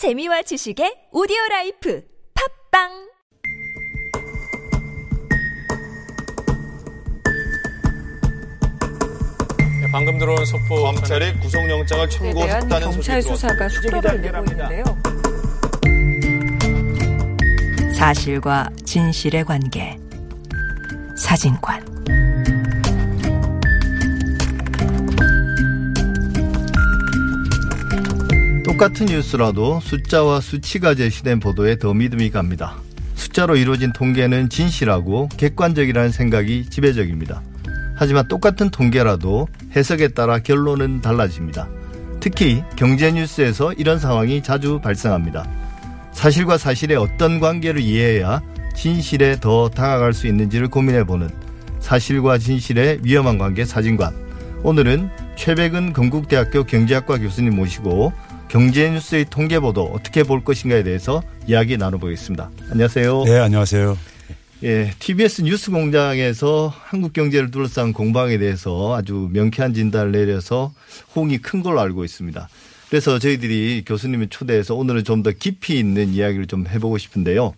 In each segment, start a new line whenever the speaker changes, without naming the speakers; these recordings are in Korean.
재미와 지식의 오디오 life 팟빵
네, 방금 들어온 속보
검찰이 구속영장을 청구했다는
경찰
소식이
수사가 속도를 내고. 있는데요.
사실과 진실의 관계. 사진관.
똑같은 뉴스라도 숫자와 수치가 제시된 보도에 더 믿음이 갑니다. 숫자로 이루어진 통계는 진실하고 객관적이라는 생각이 지배적입니다. 하지만 똑같은 통계라도 해석에 따라 결론은 달라집니다. 특히 경제 뉴스에서 이런 상황이 자주 발생합니다. 사실과 사실의 어떤 관계를 이해해야 진실에 더 다가갈 수 있는지를 고민해보는 사실과 진실의 위험한 관계 사진관. 오늘은 최백은 건국대학교 경제학과 교수님 모시고 경제뉴스의 통계보도 어떻게 볼 것인가에 대해서 이야기 나눠보겠습니다. 안녕하세요.
네, 안녕하세요.
예, TBS 뉴스 공장에서 한국 경제를 둘러싼 공방에 대해서 아주 명쾌한 진단을 내려서 호응이 큰 걸로 알고 있습니다. 그래서 저희들이 교수님을 초대해서 오늘은 좀 더 깊이 있는 이야기를 좀 해보고 싶은데요.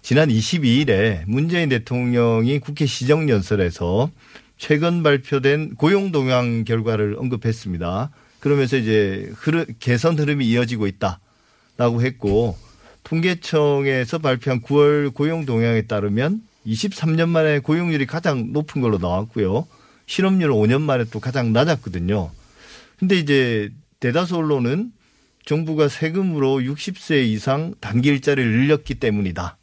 지난 22일에 문재인 대통령이 국회 시정연설에서 최근 발표된 고용 동향 결과를 언급했습니다. 그러면서 이제 흐르, 개선 흐름이 이어지고 있다라고 했고 통계청에서 발표한 9월 고용 동향에 따르면 23년 만에 고용률이 가장 높은 걸로 나왔고요. 실업률은 5년 만에 또 가장 낮았거든요. 근데 이제 대다수 언론은 정부가 세금으로 60세 이상 단기 일자리를 늘렸기 때문이다.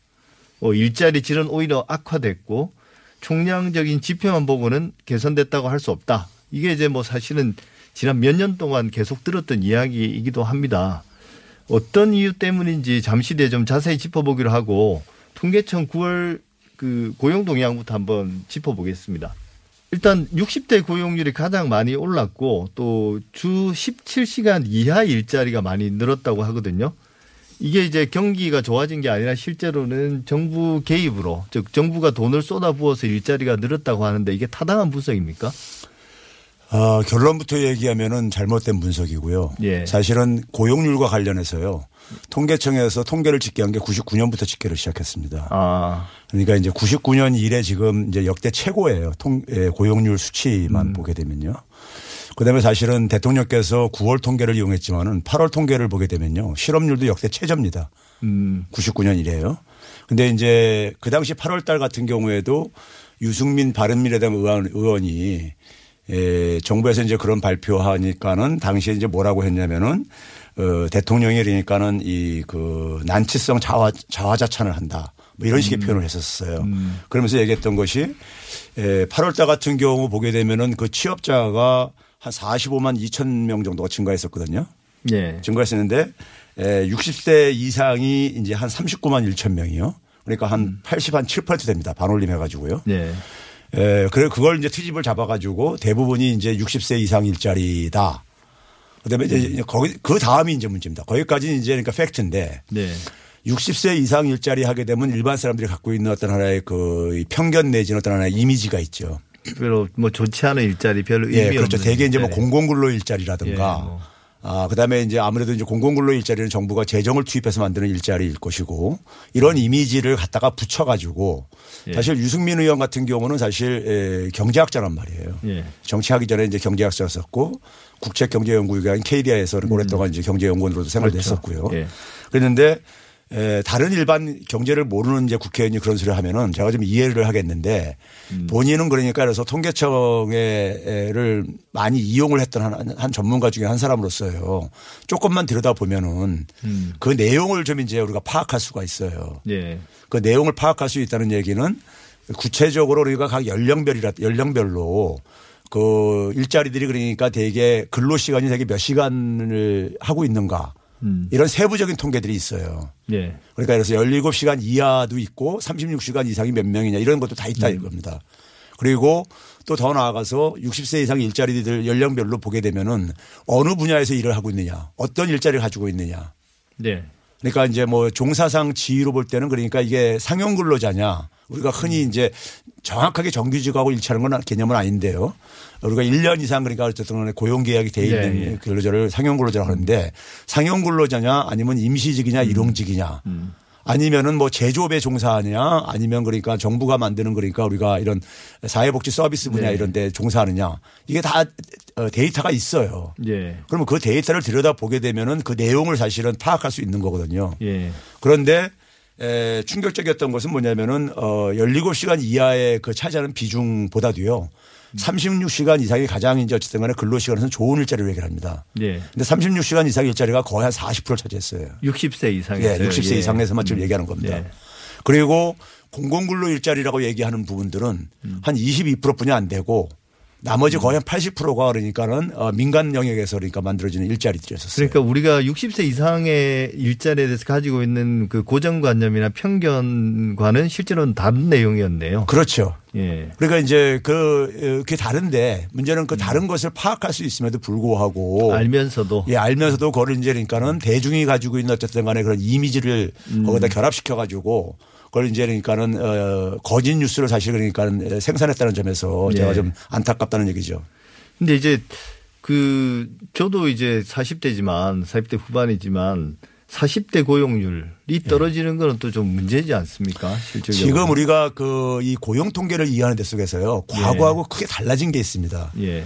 어, 일자리 질은 오히려 악화됐고 총량적인 지표만 보고는 개선됐다고 할 수 없다. 이게 이제 뭐 사실은 지난 몇 년 동안 계속 들었던 이야기이기도 합니다. 어떤 이유 때문인지 잠시 뒤에 좀 자세히 짚어보기로 하고 통계청 9월 그 고용 동향부터 한번 짚어보겠습니다. 일단 60대 고용률이 가장 많이 올랐고 또 주 17시간 이하 일자리가 많이 늘었다고 하거든요. 이게 이제 경기가 좋아진 게 아니라 실제로는 정부 개입으로 즉 정부가 돈을 쏟아부어서 일자리가 늘었다고 하는데 이게 타당한 분석입니까?
아, 결론부터 얘기하면은 잘못된 분석이고요.
예.
사실은 고용률과 관련해서요. 통계청에서 통계를 집계한 게 99년부터 집계를 시작했습니다.
아,
그러니까 이제 99년 이래 지금 이제 역대 최고예요. 통, 예, 고용률
음.
수치만 보게 되면요. 그다음에 사실은 대통령께서 9월 통계를 이용했지만은 8월 통계를 보게 되면요. 실업률도 역대 최저입니다.
음,
99년 이래요. 근데 이제 그 당시 8월 달 같은 경우에도 유승민 바른미래당 의원, 의원이 에, 정부에서 이제 그런 발표하니까는 당시에 이제 뭐라고 했냐면은 어, 대통령이 그러니까는 이 그 난치성 자화, 자화자찬을 한다. 뭐 이런 식의 표현을 했었어요. 그러면서 얘기했던 것이 에, 8월 달 같은 경우 보게 되면은 그 취업자가 한 45만 2천 명 정도가 증가했었거든요.
예.
증가했었는데 에, 60대 이상이 이제 한 39만 1천 명이요. 그러니까 한 80, 한7% 됩니다. 반올림 해가지고요.
예.
에, 그래 그걸 이제 트집을 잡아가지고 대부분이 이제 60세 이상 일자리다. 그다음에 이제 거기 그 다음이 이제 문제입니다. 거기까지는 이제 그러니까 팩트인데
네.
60세 이상 일자리 하게 되면 일반 사람들이 갖고 있는 어떤 하나의 그 편견 내지는 어떤 하나의 이미지가 있죠.
별로 뭐 좋지 않은 일자리 별로 의미
예, 그렇죠. 대개 이제 뭐
일자리.
공공근로 일자리라든가
예, 뭐.
아, 그 다음에 이제 아무래도 이제 공공근로 일자리는 정부가 재정을 투입해서 만드는 일자리일 것이고 이런 이미지를 갖다가 붙여가지고
예.
사실 유승민 의원 같은 경우는 사실 에, 경제학자란 말이에요.
예.
정치하기 전에 이제 경제학자였었고 국책경제연구기관 KDI에서 오랫동안 이제 경제연구원으로도 생활도
음. 그렇죠.
했었고요.
예.
그랬는데 에, 다른 일반 경제를 모르는 이제 국회의원이 그런 소리 하면은 제가 좀 이해를 하겠는데
음.
본인은 그러니까 그래서 통계청에를 많이 이용을 했던 한, 한 전문가 중에 한 사람으로서요. 조금만 들여다 보면은
음.
그 내용을 좀 이제 우리가 파악할 수가 있어요.
예.
그 내용을 파악할 수 있다는 얘기는 구체적으로 우리가 각 연령별이라 연령별로 그 일자리들이 그러니까 대개 근로 시간이 되게 몇 시간을 하고 있는가
음.
이런 세부적인 통계들이 있어요.
예.
그러니까 그래서 17시간 이하도 있고 36시간 이상이 몇 명이냐 이런 것도 다 있다 이겁니다. 그리고 또 더 나아가서 60세 이상 일자리들 연령별로 보게 되면은 어느 분야에서 일을 하고 있느냐 어떤 일자리를 가지고 있느냐
네.
그러니까 이제 뭐 종사상 지위로 볼 때는 그러니까 이게 상용 근로자냐 우리가 흔히 이제 정확하게 정규직하고 일치하는 건 개념은 아닌데요. 우리가 1년 이상 그러니까 어쨌든 간에 고용 계약이 돼 있는
예, 예.
근로자를 상용 근로자라고 하는데 상용 근로자냐 아니면 임시직이냐
음.
일용직이냐 아니면은 뭐 제조업에 종사하느냐 아니면 그러니까 정부가 만드는 그러니까 우리가 이런 사회복지 서비스 분야
네.
이런 데 종사하느냐 이게 다 어, 데이터가 있어요.
예.
그러면 그 데이터를 들여다 보게 되면은 그 내용을 사실은 파악할 수 있는 거거든요.
예.
그런데 에, 충격적이었던 것은 뭐냐면은 어 17시간 이하의 그 차지하는 비중보다도요. 36시간 이상이 가장 이제 어쨌든 간에 근로시간에서는 좋은 일자리를 얘기합니다.
예.
근데 36시간 이상 일자리가 거의 한 40%를 차지했어요.
60세 이상에서
예, 60세 이상에서만 지금 얘기하는 겁니다.
예.
그리고 공공근로 일자리라고 얘기하는 부분들은 한 22%뿐이 안 되고 나머지 거의 한 80%가 그러니까는 어, 민간 영역에서 그러니까 만들어지는 일자리들이었어요.
그러니까 우리가 60세 이상의 일자리에 대해서 가지고 있는 그 고정관념이나 편견과는 실제로는 다른 내용이었네요.
그렇죠.
예.
그러니까 이제 그 어, 그게 다른데 문제는 그 다른 것을 파악할 수 있음에도 불구하고
알면서도
예, 알면서도 그걸 이제 그러니까는 대중이 가지고 있는 어쨌든 간에 그런 이미지를
음.
거기다 결합시켜 가지고 그걸 이제 그러니까는 어 거짓 뉴스를 사실 그러니까는 생산했다는 점에서 제가
예.
좀 안타깝다는 얘기죠.
근데 이제 그 저도 이제 40대지만 40대 후반이지만 40대 고용률이 떨어지는 거는 또좀 문제지 않습니까? 실질적으로.
지금 우리가 그 이 고용 통계를 이해하는 데 속에서요. 과거하고 크게 달라진 게 있습니다.
예.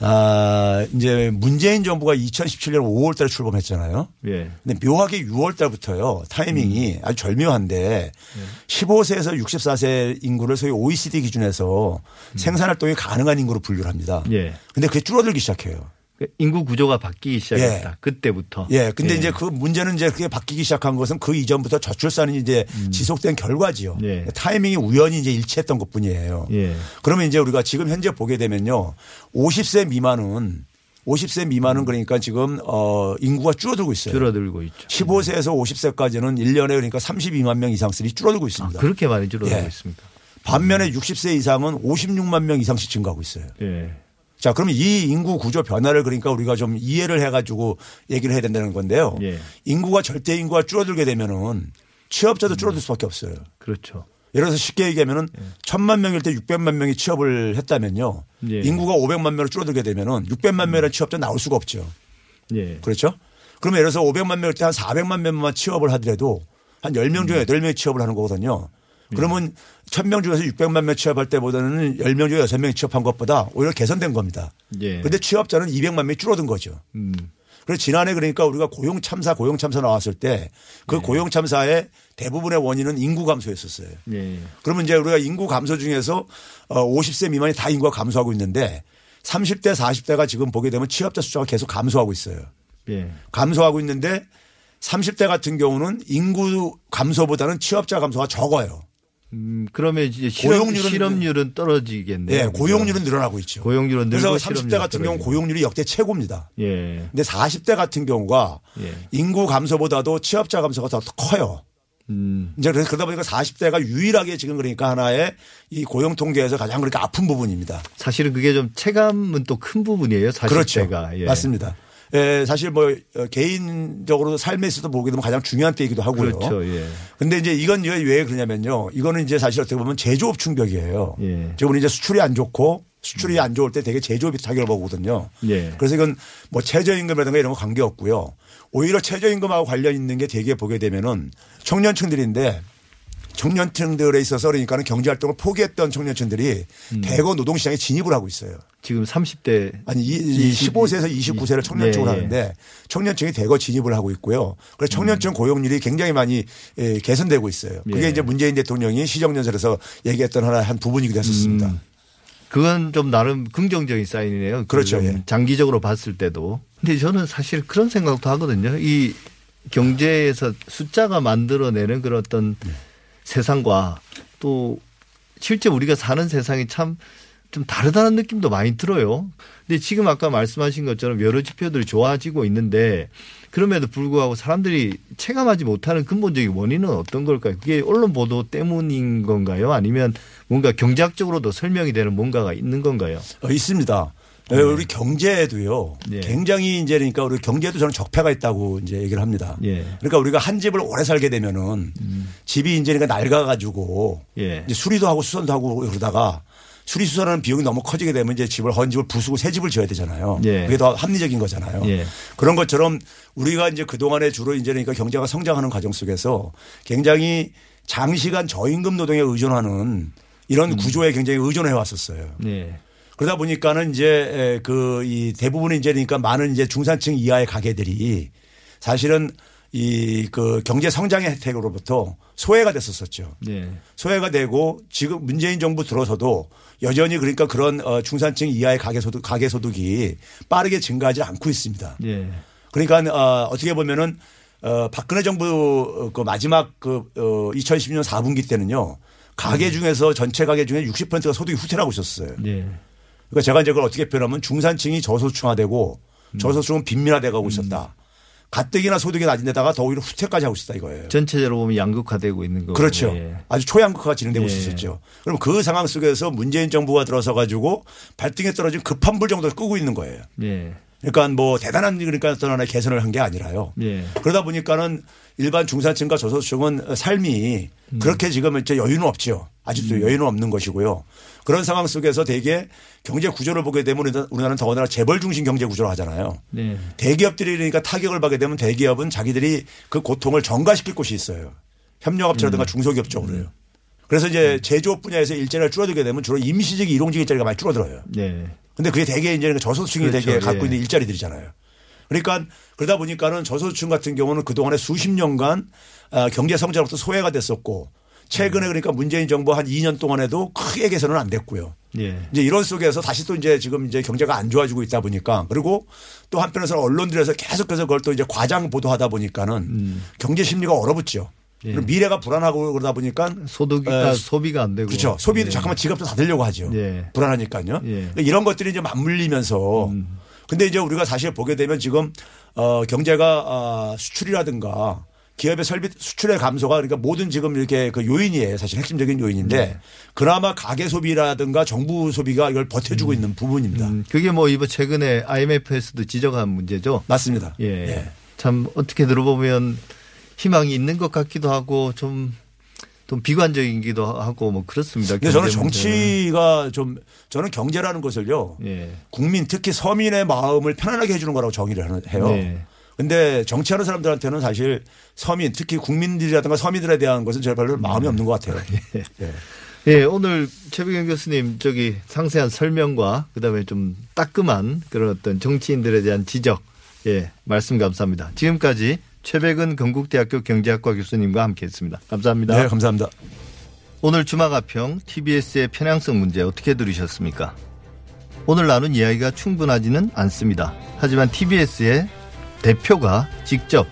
아, 이제 문재인 정부가 2017년 5월 달에 출범했잖아요.
예.
근데 묘하게 6월 달부터요. 타이밍이
음.
아주 절묘한데 15세에서 64세 인구를 소위 OECD 기준에서 생산 활동이 가능한 인구로 분류를 합니다.
음. 예.
근데 그게 줄어들기 시작해요.
인구 구조가 바뀌기 시작했다.
예.
그때부터.
예. 근데 이제 그 문제는 이제 그게 바뀌기 시작한 것은 그 이전부터 저출산이 이제 지속된 결과지요.
음. 예.
타이밍이 우연히 이제 일치했던 것 뿐이에요.
예.
그러면 이제 우리가 지금 현재 보게 되면요. 50세 미만은 50세 미만은 그러니까 지금 어 인구가 줄어들고 있어요.
줄어들고 있죠.
15세에서 50세까지는 1년에 그러니까 32만 명 이상씩이 줄어들고
아,
있습니다.
그렇게 많이 줄어들고
예.
있습니다.
반면에 60세 이상은 56만 명 이상씩 증가하고 있어요.
예.
자, 그러면 이 인구 구조 변화를 그러니까 우리가 좀 이해를 해가지고 얘기를 해야 된다는 건데요.
예.
인구가 절대 인구가 줄어들게 되면은 취업자도 줄어들 수밖에 없어요.
그렇죠.
예를 들어서 쉽게 얘기하면은 천만 명일 때 600만 명이 취업을 했다면요.
예.
인구가 500만 명으로 줄어들게 되면은 600만 명의 취업자 나올 수가 없죠.
예.
그렇죠? 그러면 예를 들어서 500만 명일 때 한 400만 명만 취업을 하더라도 한 10명 중에 8명이 취업을 하는 거거든요. 그러면 1000명 중에서 600만 명 취업할 때보다는 10명 중에 6명이 취업한 것보다 오히려 개선된 겁니다.
예.
그런데 취업자는 200만 명이 줄어든 거죠.
음.
그래서 지난해 그러니까 우리가 고용 참사 고용 참사 나왔을 때그 고용 참사의 대부분의 원인은 인구 감소였었어요.
예.
그러면 이제 우리가 인구 감소 중에서 어 50세 미만이 다 인구가 감소하고 있는데 30대 40대가 지금 보게 되면 취업자 숫자가 계속 감소하고 있어요.
예.
감소하고 있는데 30대 같은 경우는 인구 감소보다는 취업자 감소가 적어요.
음, 그러면 이제 실업,
고용률은-
실업률은 떨어지겠네요.
예, 고용률은 늘어나고 있죠.
고용률은
그래서
늘고
30대
실업률은
같은 경우. 고용률이 역대 최고입니다.
예.
근데 40대 같은 경우가
예.
인구 감소보다도 취업자 감소가 더 커요.
음.
이제 그래서 그러다 보니까 40대가 유일하게 지금 그러니까 하나의 이 고용 통계에서 가장 그러니까 아픈 부분입니다.
사실은 그게 좀 체감은 또 큰 부분이에요. 40대가.
그렇죠.
예.
맞습니다. 예, 사실 뭐 어, 개인적으로 삶에 있어서 보게 되면 가장 중요한 때이기도 하고요.
그렇죠. 예.
근데 이제 이건 왜, 왜 그러냐면요. 이거는 이제 사실 어떻게 보면 제조업 충격이에요.
예.
지금 이제 수출이 안 좋고 수출이 안 좋을 때 되게 제조업이 타격을 보거든요.
예.
그래서 이건 뭐 최저임금이라든가 이런 거 관계 없고요. 오히려 최저임금하고 관련 있는 게 되게 보게 되면은 청년층들인데 청년층들에 있어서 그러니까는 경제 활동을 포기했던 청년층들이
음.
대거 노동시장에 진입을 하고 있어요.
지금 30대
아니 이, 이 15세에서 29세를 청년층으로
예, 예.
하는데 청년층이 대거 진입을 하고 있고요. 그래서 청년층 고용률이 굉장히 많이 예, 개선되고 있어요. 그게
예.
이제 문재인 대통령이 시정연설에서 얘기했던 하나의 한 부분이기도 했었습니다.
음. 그건 좀 나름 긍정적인 사인이네요.
그렇죠.
좀
예.
장기적으로 봤을 때도. 근데 저는 사실 그런 생각도 하거든요. 이 경제에서 숫자가 만들어내는 그런 어떤
네.
세상과 또 실제 우리가 사는 세상이 참 좀 다르다는 느낌도 많이 들어요. 근데 지금 아까 말씀하신 것처럼 여러 지표들이 좋아지고 있는데 그럼에도 불구하고 사람들이 체감하지 못하는 근본적인 원인은 어떤 걸까요? 그게 언론 보도 때문인 건가요? 아니면 뭔가 경제학적으로도 설명이 되는 뭔가가 있는 건가요?
어, 있습니다. 예, 우리 경제에도요.
예.
굉장히 이제 그러니까 우리 경제도 저는 적폐가 있다고 이제 얘기를 합니다.
예.
그러니까 우리가 한 집을 오래 살게 되면은 집이 이제 그러니까 낡아 가지고
예.
이제 수리도 하고 수선도 하고 그러다가 수리 수선하는 비용이 너무 커지게 되면 이제 집을 헌 집을 부수고 새 집을 지어야 되잖아요.
예.
그게 더 합리적인 거잖아요.
예.
그런 것처럼 우리가 이제 그 동안에 주로 이제 그러니까 경제가 성장하는 과정 속에서 굉장히 장시간 저임금 노동에 의존하는 이런 구조에 굉장히 의존해 왔었어요.
네.
그러다 보니까는 이제 그 이 대부분의 이제 그러니까 많은 이제 중산층 이하의 가게들이 사실은 이 그 경제 성장의 혜택으로부터 소외가 됐었었죠.
네.
소외가 되고 지금 문재인 정부 들어서도 여전히 그러니까 그런 어 중산층 이하의 가계 소득 가계 소득이 빠르게 증가하지 않고 있습니다.
예.
그러니까 어 어떻게 보면은 어 박근혜 정부 그 마지막 그어 2010년 4분기 때는요. 가계 중에서 전체 가계 중에 60%가 소득이 후퇴하고 있었어요.
예.
그러니까 제가 이제 그걸 어떻게 표현하면 중산층이 저소득층화되고 저소득층은 빈민화돼 가고 있었다. 가뜩이나 소득이 낮은 데다가 더 오히려 후퇴까지 하고 있었다 이거예요.
전체적으로 보면 양극화되고 있는 거고.
그렇죠.
예.
아주 초양극화가 진행되고
예.
있었죠. 그럼 그 상황 속에서 문재인 정부가 들어서 가지고 발등에 떨어진 급한 불 정도를 끄고 있는 거예요.
예.
그러니까 뭐 대단한 그러니까 어떤 하나의 개선을 한 게 아니라요.
예.
그러다 보니까는 일반 중산층과 저소득층은 삶이
음.
그렇게 지금 이제 여유는 없죠. 아직도 여유는 없는 것이고요. 그런 상황 속에서 대개 경제 구조를 보게 되면 우리나- 우리나라는 더군다나 재벌 중심 경제 구조를 하잖아요.
네.
대기업들이 그러니까 타격을 받게 되면 대기업은 자기들이 그 고통을 전가시킬 곳이 있어요. 협력업체라든가 중소기업 쪽으로요. 그래서 이제 제조업 분야에서 일자리가 줄어들게 되면 주로 임시직 일용직 일자리가 많이 줄어들어요.
네.
근데 그게 대개 이제 저소득층이
그렇죠.
되게 갖고
예.
있는 일자리들이잖아요. 그러니까 그러다 보니까는 저소득층 같은 경우는 그동안에 수십 년간 아, 경제 성장으로부터 소외가 됐었고 최근에
음.
그러니까 문재인 정부 한 2년 동안에도 크게 개선은 안 됐고요.
예.
이제 이런 속에서 다시 또 이제 지금 이제 경제가 안 좋아지고 있다 보니까 그리고 또 한편에서는 언론들에서 계속해서 그걸 또 이제 과장 보도하다 보니까는 경제 심리가 얼어붙죠.
예.
미래가 불안하고 그러다 보니까
소득이가
에,
소비가 안 되고.
그렇죠. 소비도
예.
잠깐만 지갑도 닫으려고 하죠.
예.
불안하니까요.
예.
그러니까 이런 것들이 이제 맞물리면서
음.
근데 이제 우리가 사실 보게 되면 지금 어 경제가 아 수출이라든가 기업의 설비 수출의 감소가 그러니까 모든 지금 이렇게 그 요인이에요. 사실 핵심적인 요인인데
네.
그나마 가계 소비라든가 정부 소비가 이걸 버텨주고 있는 부분입니다.
음, 그게 뭐 이번 최근에 IMF에서도 지적한 문제죠.
맞습니다.
예. 참 어떻게 들어보면 희망이 있는 것 같기도 하고 좀, 좀 비관적이기도 하고 뭐 그렇습니다.
근데 저는. 정치가 좀 저는 경제라는 것을요.
예.
국민 특히 서민의 마음을 편안하게 해주는 거라고 정의를 해요.
네.
근데 정치하는 사람들한테는 사실 서민 특히 국민들이라든가 서민들에 대한 것은 저 별로 마음이 없는 것 같아요. 예.
예, 오늘 최백영 교수님 저기 상세한 설명과 그다음에 좀 따끔한 그런 어떤 정치인들에 대한 지적 예, 말씀 감사합니다. 지금까지 최백은 건국대학교 경제학과 교수님과 함께했습니다. 감사합니다.
네, 감사합니다.
오늘 주마가평 TBS의 편향성 문제 어떻게 들으셨습니까? 오늘 나눈 이야기가 충분하지는 않습니다. 하지만 TBS의 대표가 직접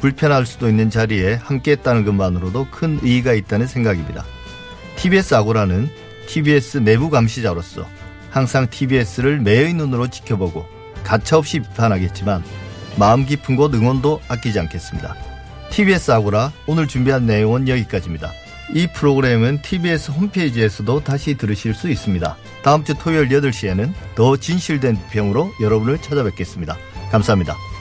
불편할 수도 있는 자리에 함께했다는 것만으로도 큰 의의가 있다는 생각입니다. TBS 아고라는 TBS 내부 감시자로서 항상 TBS를 매의 눈으로 지켜보고 가차없이 비판하겠지만 마음 깊은 곳 응원도 아끼지 않겠습니다. TBS 아고라 오늘 준비한 내용은 여기까지입니다. 이 프로그램은 TBS 홈페이지에서도 다시 들으실 수 있습니다. 다음 주 토요일 8시에는 더 진실된 비평으로 여러분을 찾아뵙겠습니다. 감사합니다.